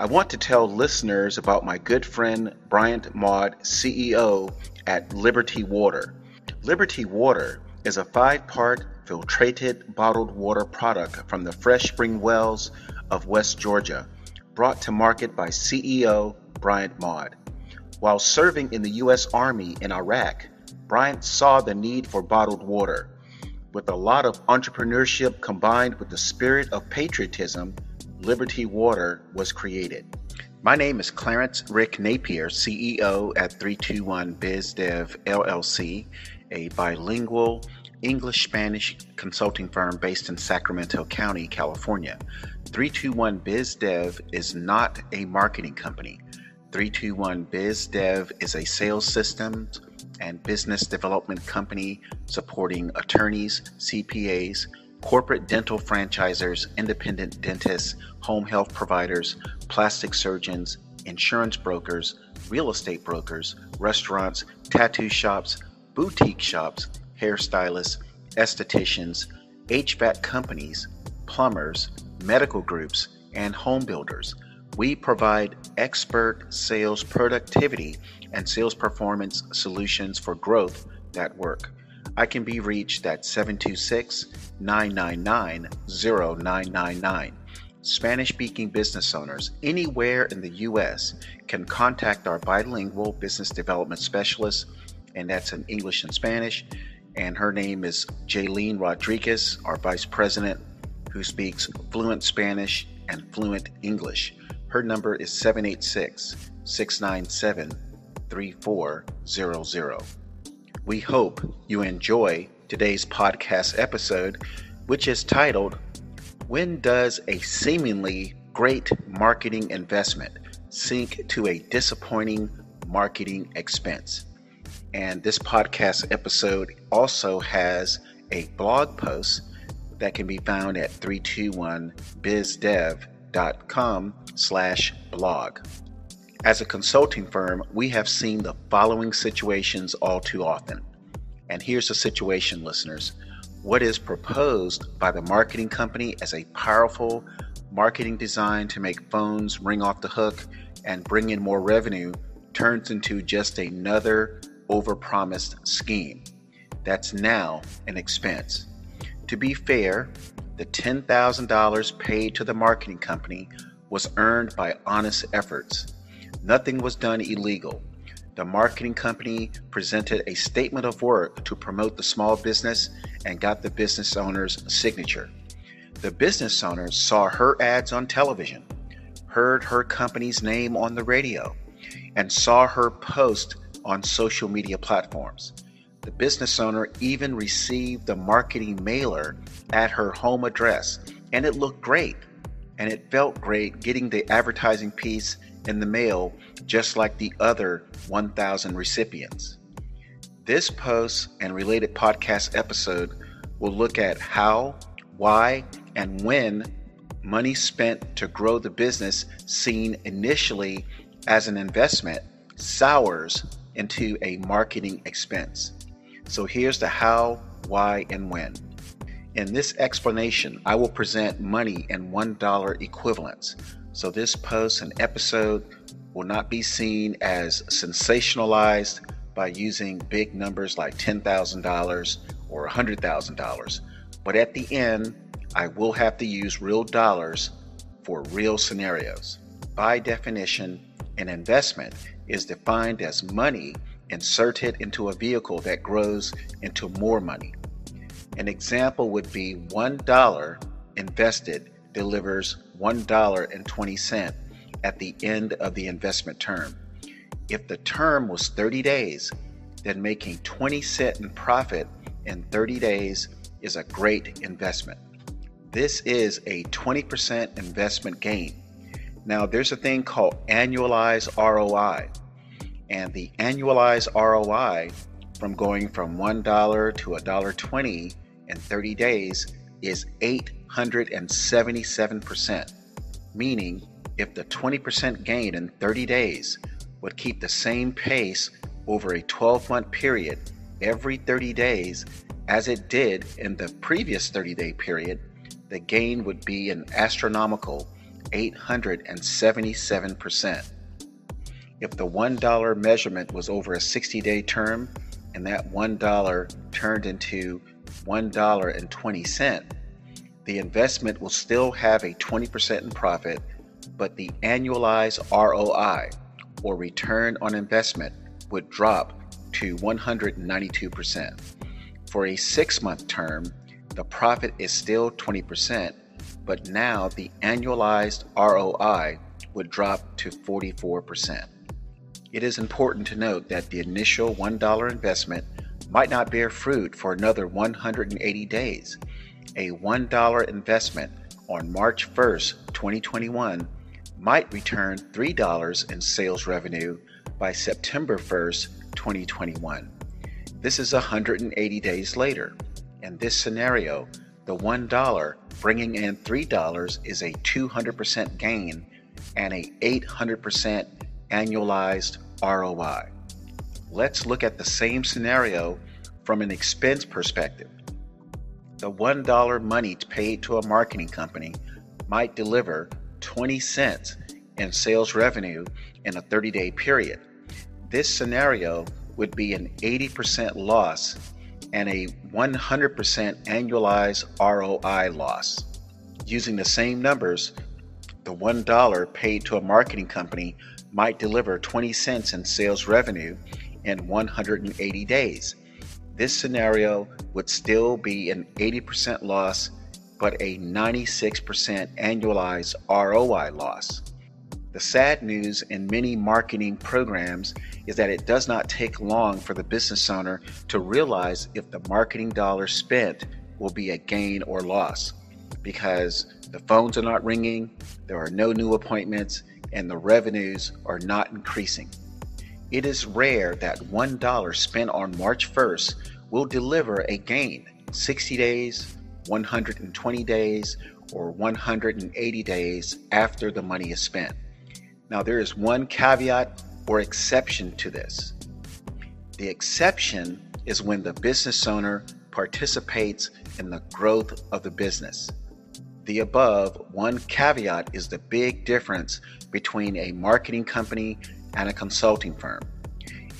I want to tell listeners about my good friend Bryant Maud, CEO at Liberty Water. Liberty Water is a five part filtrated bottled water product from the fresh spring wells of West Georgia, brought to market by CEO Bryant Maud. While serving in the U.S. Army in Iraq, Bryant saw the need for bottled water. With a lot of entrepreneurship combined with the spirit of patriotism, Liberty Water was created. My name is Clarence Rick Napier, CEO at 321 BizDev LLC, a bilingual English Spanish consulting firm based in Sacramento County, California. 321 BizDev is not a marketing company. 321 BizDev is a sales systems and business development company supporting attorneys, CPAs, corporate dental franchisers, independent dentists, home health providers, plastic surgeons, insurance brokers, real estate brokers, restaurants, tattoo shops, boutique shops, hairstylists, estheticians, HVAC companies, plumbers, medical groups, and home builders. We provide expert sales productivity and sales performance solutions for growth that work. I can be reached at 726 999 0999. Spanish speaking business owners anywhere in the U.S. can contact our bilingual business development specialist, and that's in English and Spanish. And her name is Jaylene Rodriguez, our vice president, who speaks fluent Spanish and fluent English. Her number is 786 697 3400. We hope you enjoy today's podcast episode, which is titled When Does a Seemingly Great Marketing Investment Sink to a Disappointing Marketing Expense? And this podcast episode also has a blog post that can be found at 321bizdev.com slash blog. As a consulting firm, we have seen the following situations all too often. And here's the situation, listeners. What is proposed by the marketing company as a powerful marketing design to make phones ring off the hook and bring in more revenue turns into just another overpromised scheme. That's now an expense. To be fair, the $10,000 paid to the marketing company was earned by honest efforts. Nothing was done illegal. The marketing company presented a statement of work to promote the small business and got the business owner's signature. The business owner saw her ads on television, heard her company's name on the radio, and saw her post on social media platforms. The business owner even received the marketing mailer at her home address, and it looked great. And it felt great getting the advertising piece in the mail just like the other 1,000 recipients. This post and related podcast episode will look at how, why, and when money spent to grow the business seen initially as an investment sours into a marketing expense. So here's the how, why, and when. In this explanation, I will present money in $1 equivalents. So this post and episode will not be seen as sensationalized by using big numbers like $10,000 or $100,000. But at the end, I will have to use real dollars for real scenarios. By definition, an investment is defined as money inserted into a vehicle that grows into more money. An example would be $1 invested delivers $1.20 at the end of the investment term. If the term was 30 days, then making 20 cent in profit in 30 days is a great investment. This is a 20% investment gain. Now, there's a thing called annualized ROI, and the annualized ROI from going from $1 to $1.20 in 30 days is 877%, meaning if the 20% gain in 30 days would keep the same pace over a 12 month period every 30 days as it did in the previous 30 day period, the gain would be an astronomical 877%. If the $1 measurement was over a 60 day term and that $1 turned into $1.20, the investment will still have a 20% in profit, but the annualized ROI or return on investment would drop to 192%. For a six month term, the profit is still 20%, but now the annualized ROI would drop to 44%. It is important to note that the initial $1 investment might not bear fruit for another 180 days. A $1 investment on March 1st, 2021 might return $3 in sales revenue by September 1st, 2021. This is 180 days later. In this scenario, the $1 bringing in $3 is a 200% gain and a 800% annualized ROI. Let's look at the same scenario from an expense perspective. The $1 money paid to a marketing company might deliver 20 cents in sales revenue in a 30 day period. This scenario would be an 80% loss and a 100% annualized ROI loss. Using the same numbers, the $1 paid to a marketing company might deliver 20 cents in sales revenue in 180 days. This scenario would still be an 80% loss, but a 96% annualized ROI loss. The sad news in many marketing programs is that it does not take long for the business owner to realize if the marketing dollar spent will be a gain or loss because the phones are not ringing, there are no new appointments, and the revenues are not increasing. It is rare that $1 spent on March 1st will deliver a gain 60 days, 120 days, or 180 days after the money is spent. Now, there is one caveat or exception to this. The exception is when the business owner participates in the growth of the business. The above one caveat is the big difference between a marketing company and a consulting firm.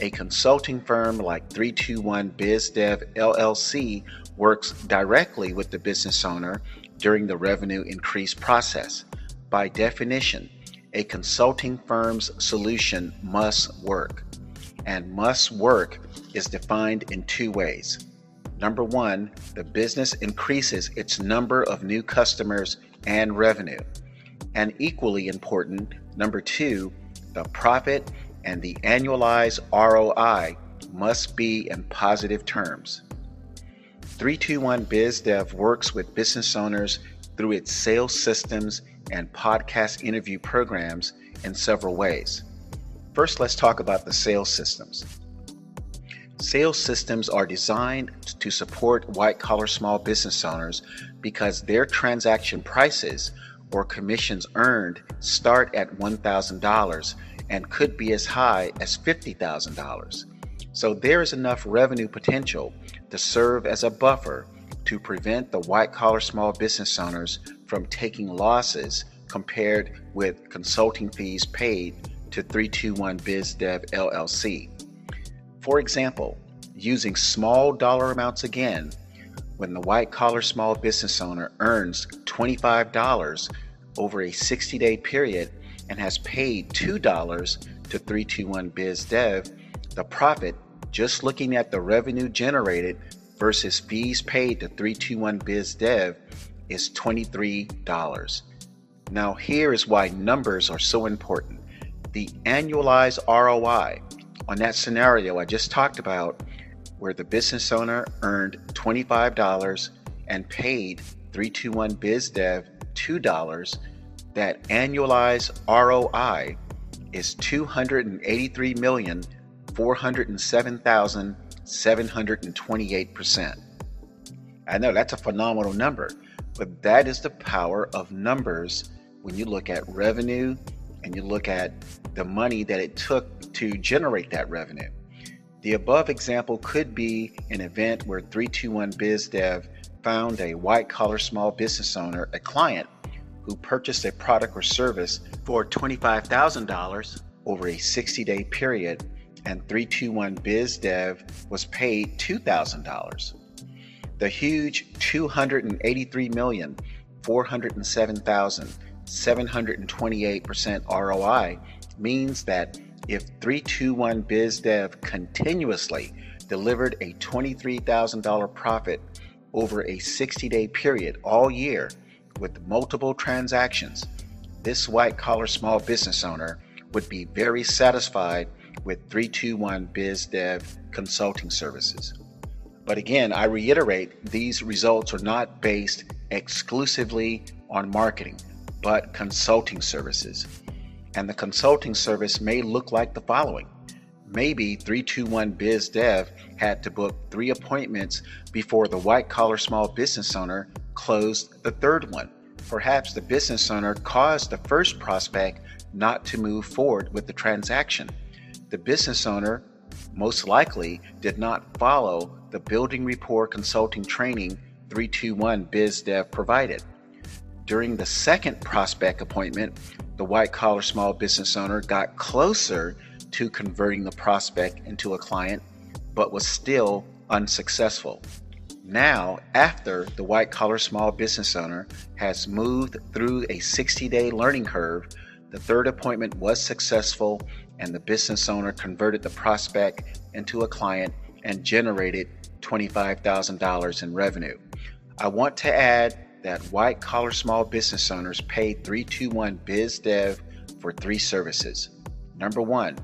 A consulting firm like 321 BizDev LLC works directly with the business owner during the revenue increase process. By definition, a consulting firm's solution must work. And must work is defined in two ways. Number one, the business increases its number of new customers and revenue. And equally important, number two, the profit and the annualized ROI must be in positive terms. 321 BizDev works with business owners through its sales systems and podcast interview programs in several ways. First, let's talk about the sales systems. Sales systems are designed to support white collar small business owners because their transaction prices or commissions earned start at $1,000 and could be as high as $50,000. So there is enough revenue potential to serve as a buffer to prevent the white collar small business owners from taking losses compared with consulting fees paid to 321 BizDev LLC. For example, using small dollar amounts again, when the white collar small business owner earns $25 over a 60 day period and has paid $2 to 321 BizDev, the profit, just looking at the revenue generated versus fees paid to 321 BizDev, is $23. Now, here is why numbers are so important. The annualized ROI on that scenario I just talked about, where the business owner earned $25 and paid 321 BizDev $2, that annualized ROI is 283,407,728%. I know that's a phenomenal number. But that is the power of numbers when you look at revenue and you look at the money that it took to generate that revenue. The above example could be an event where 321 BizDev found a white collar small business owner, a client, who purchased a product or service for $25,000 over a 60 day period, and 321 BizDev was paid $2,000. The huge 283 million 407,728% ROI means that if 321 BizDev continuously delivered a $23,000 profit over a 60 day period all year with multiple transactions, this white collar small business owner would be very satisfied with 321 BizDev consulting services. But again, I reiterate these results are not based exclusively on marketing, but consulting services. And the consulting service may look like the following. Maybe 321 Biz Dev had to book three appointments before the white collar small business owner closed the third one. Perhaps the business owner caused the first prospect not to move forward with the transaction. The business owner most likely did not follow the building rapport consulting training 321 BizDev provided. During the second prospect appointment, the white collar small business owner got closer to converting the prospect into a client, but was still unsuccessful. Now, after the white collar small business owner has moved through a 60 day learning curve, the third appointment was successful and the business owner converted the prospect into a client and generated $25,000 in revenue. I want to add that white collar small business owners paid 321 BizDev for three services. Number one,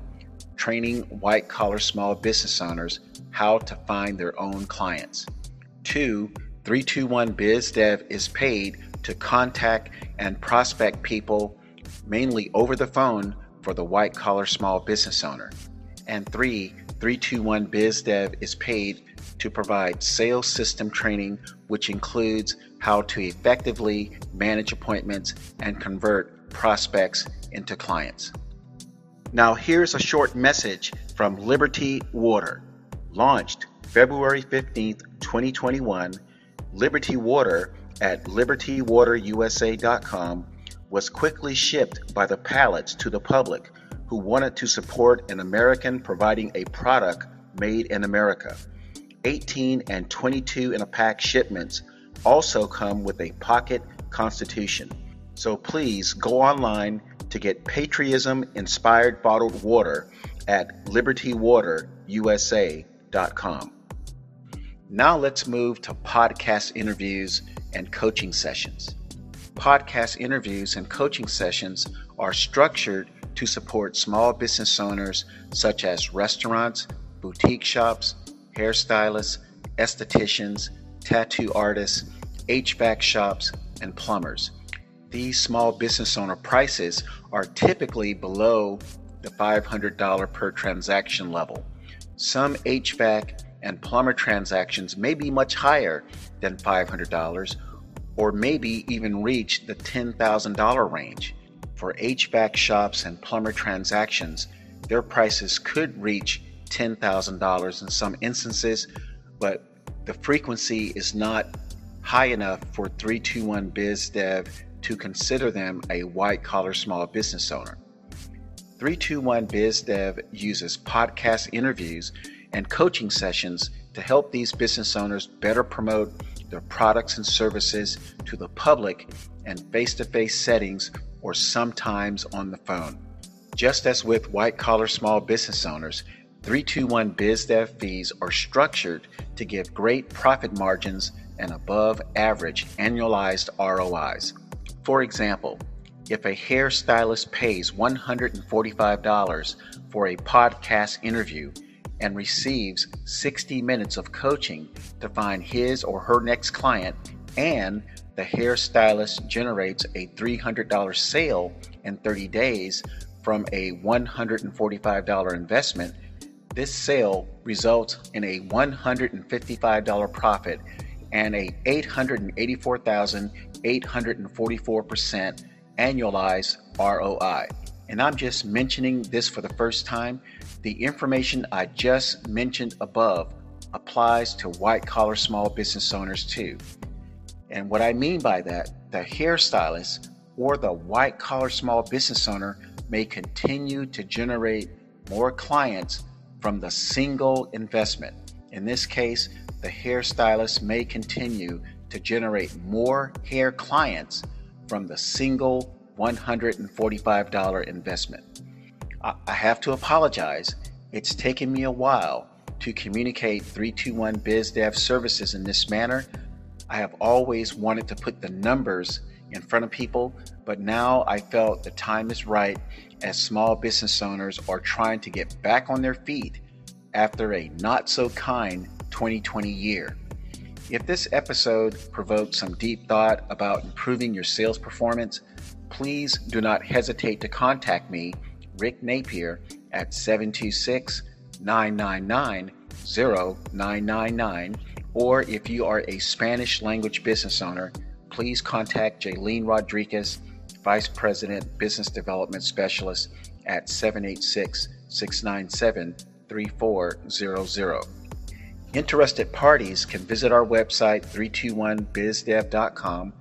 training white collar small business owners how to find their own clients. Two, 321 BizDev is paid to contact and prospect people mainly over the phone for the white collar small business owner. And three, 321 BizDev is paid to provide sales system training, which includes how to effectively manage appointments and convert prospects into clients. Now, here's a short message from Liberty Water. Launched February 15th, 2021, Liberty Water at libertywaterusa.com was quickly shipped by the pallets to the public who wanted to support an American providing a product made in America. 18 and 22 in a pack shipments also come with a pocket constitution. So please go online to get patriotism inspired bottled water at libertywaterusa.com. Now let's move to podcast interviews and coaching sessions. Podcast interviews and coaching sessions are structured to support small business owners such as restaurants, boutique shops, hairstylists, estheticians, tattoo artists, HVAC shops, and plumbers. These small business owner prices are typically below the $500 per transaction level. Some HVAC and plumber transactions may be much higher than $500 or maybe even reach the $10,000 range. For HVAC shops and plumber transactions, their prices could reach $10,000 in some instances, but the frequency is not high enough for 321 BizDev to consider them a white collar small business owner. 321 BizDev uses podcast interviews and coaching sessions to help these business owners better promote their products and services to the public in face to face settings or sometimes on the phone. Just as with white collar small business owners, 321 BizDev fees are structured to give great profit margins and above average annualized ROIs. For example, if a hairstylist pays $145 for a podcast interview and receives 60 minutes of coaching to find his or her next client, and the hairstylist generates a $300 sale in 30 days from a $145 investment, this sale results in a $155 profit and a 884,844% annualized ROI. And I'm just mentioning this for the first time. The information I just mentioned above applies to white collar small business owners too. And what I mean by that, the hairstylist or the white collar small business owner may continue to generate more clients from the single investment. In this case, the hairstylist may continue to generate more hair clients from the single $145 investment. I have to apologize. It's taken me a while to communicate 321 BizDev services in this manner. I have always wanted to put the numbers in front of people, but now I felt the time is right as small business owners are trying to get back on their feet after a not so kind 2020 year. If this episode provoked some deep thought about improving your sales performance, please do not hesitate to contact me, Rick Napier, at 726 999 0999. Or if you are a Spanish language business owner, please contact Jaylene Rodriguez, Vice President Business Development Specialist at 786 697 3400. Interested parties can visit our website 321bizdev.com,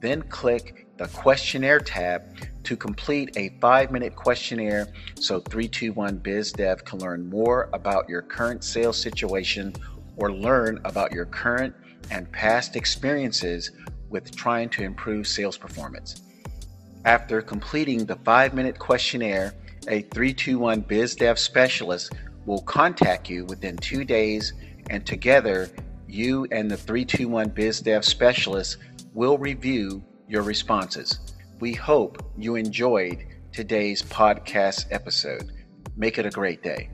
then click the questionnaire tab to complete a five minute questionnaire so 321BizDev can learn more about your current sales situation or learn about your current and past experiences with trying to improve sales performance. After completing the five minute questionnaire, a 321BizDev specialist will contact you within two days, and together, you and the 321 BizDev specialist will review your responses. We hope you enjoyed today's podcast episode. Make it a great day.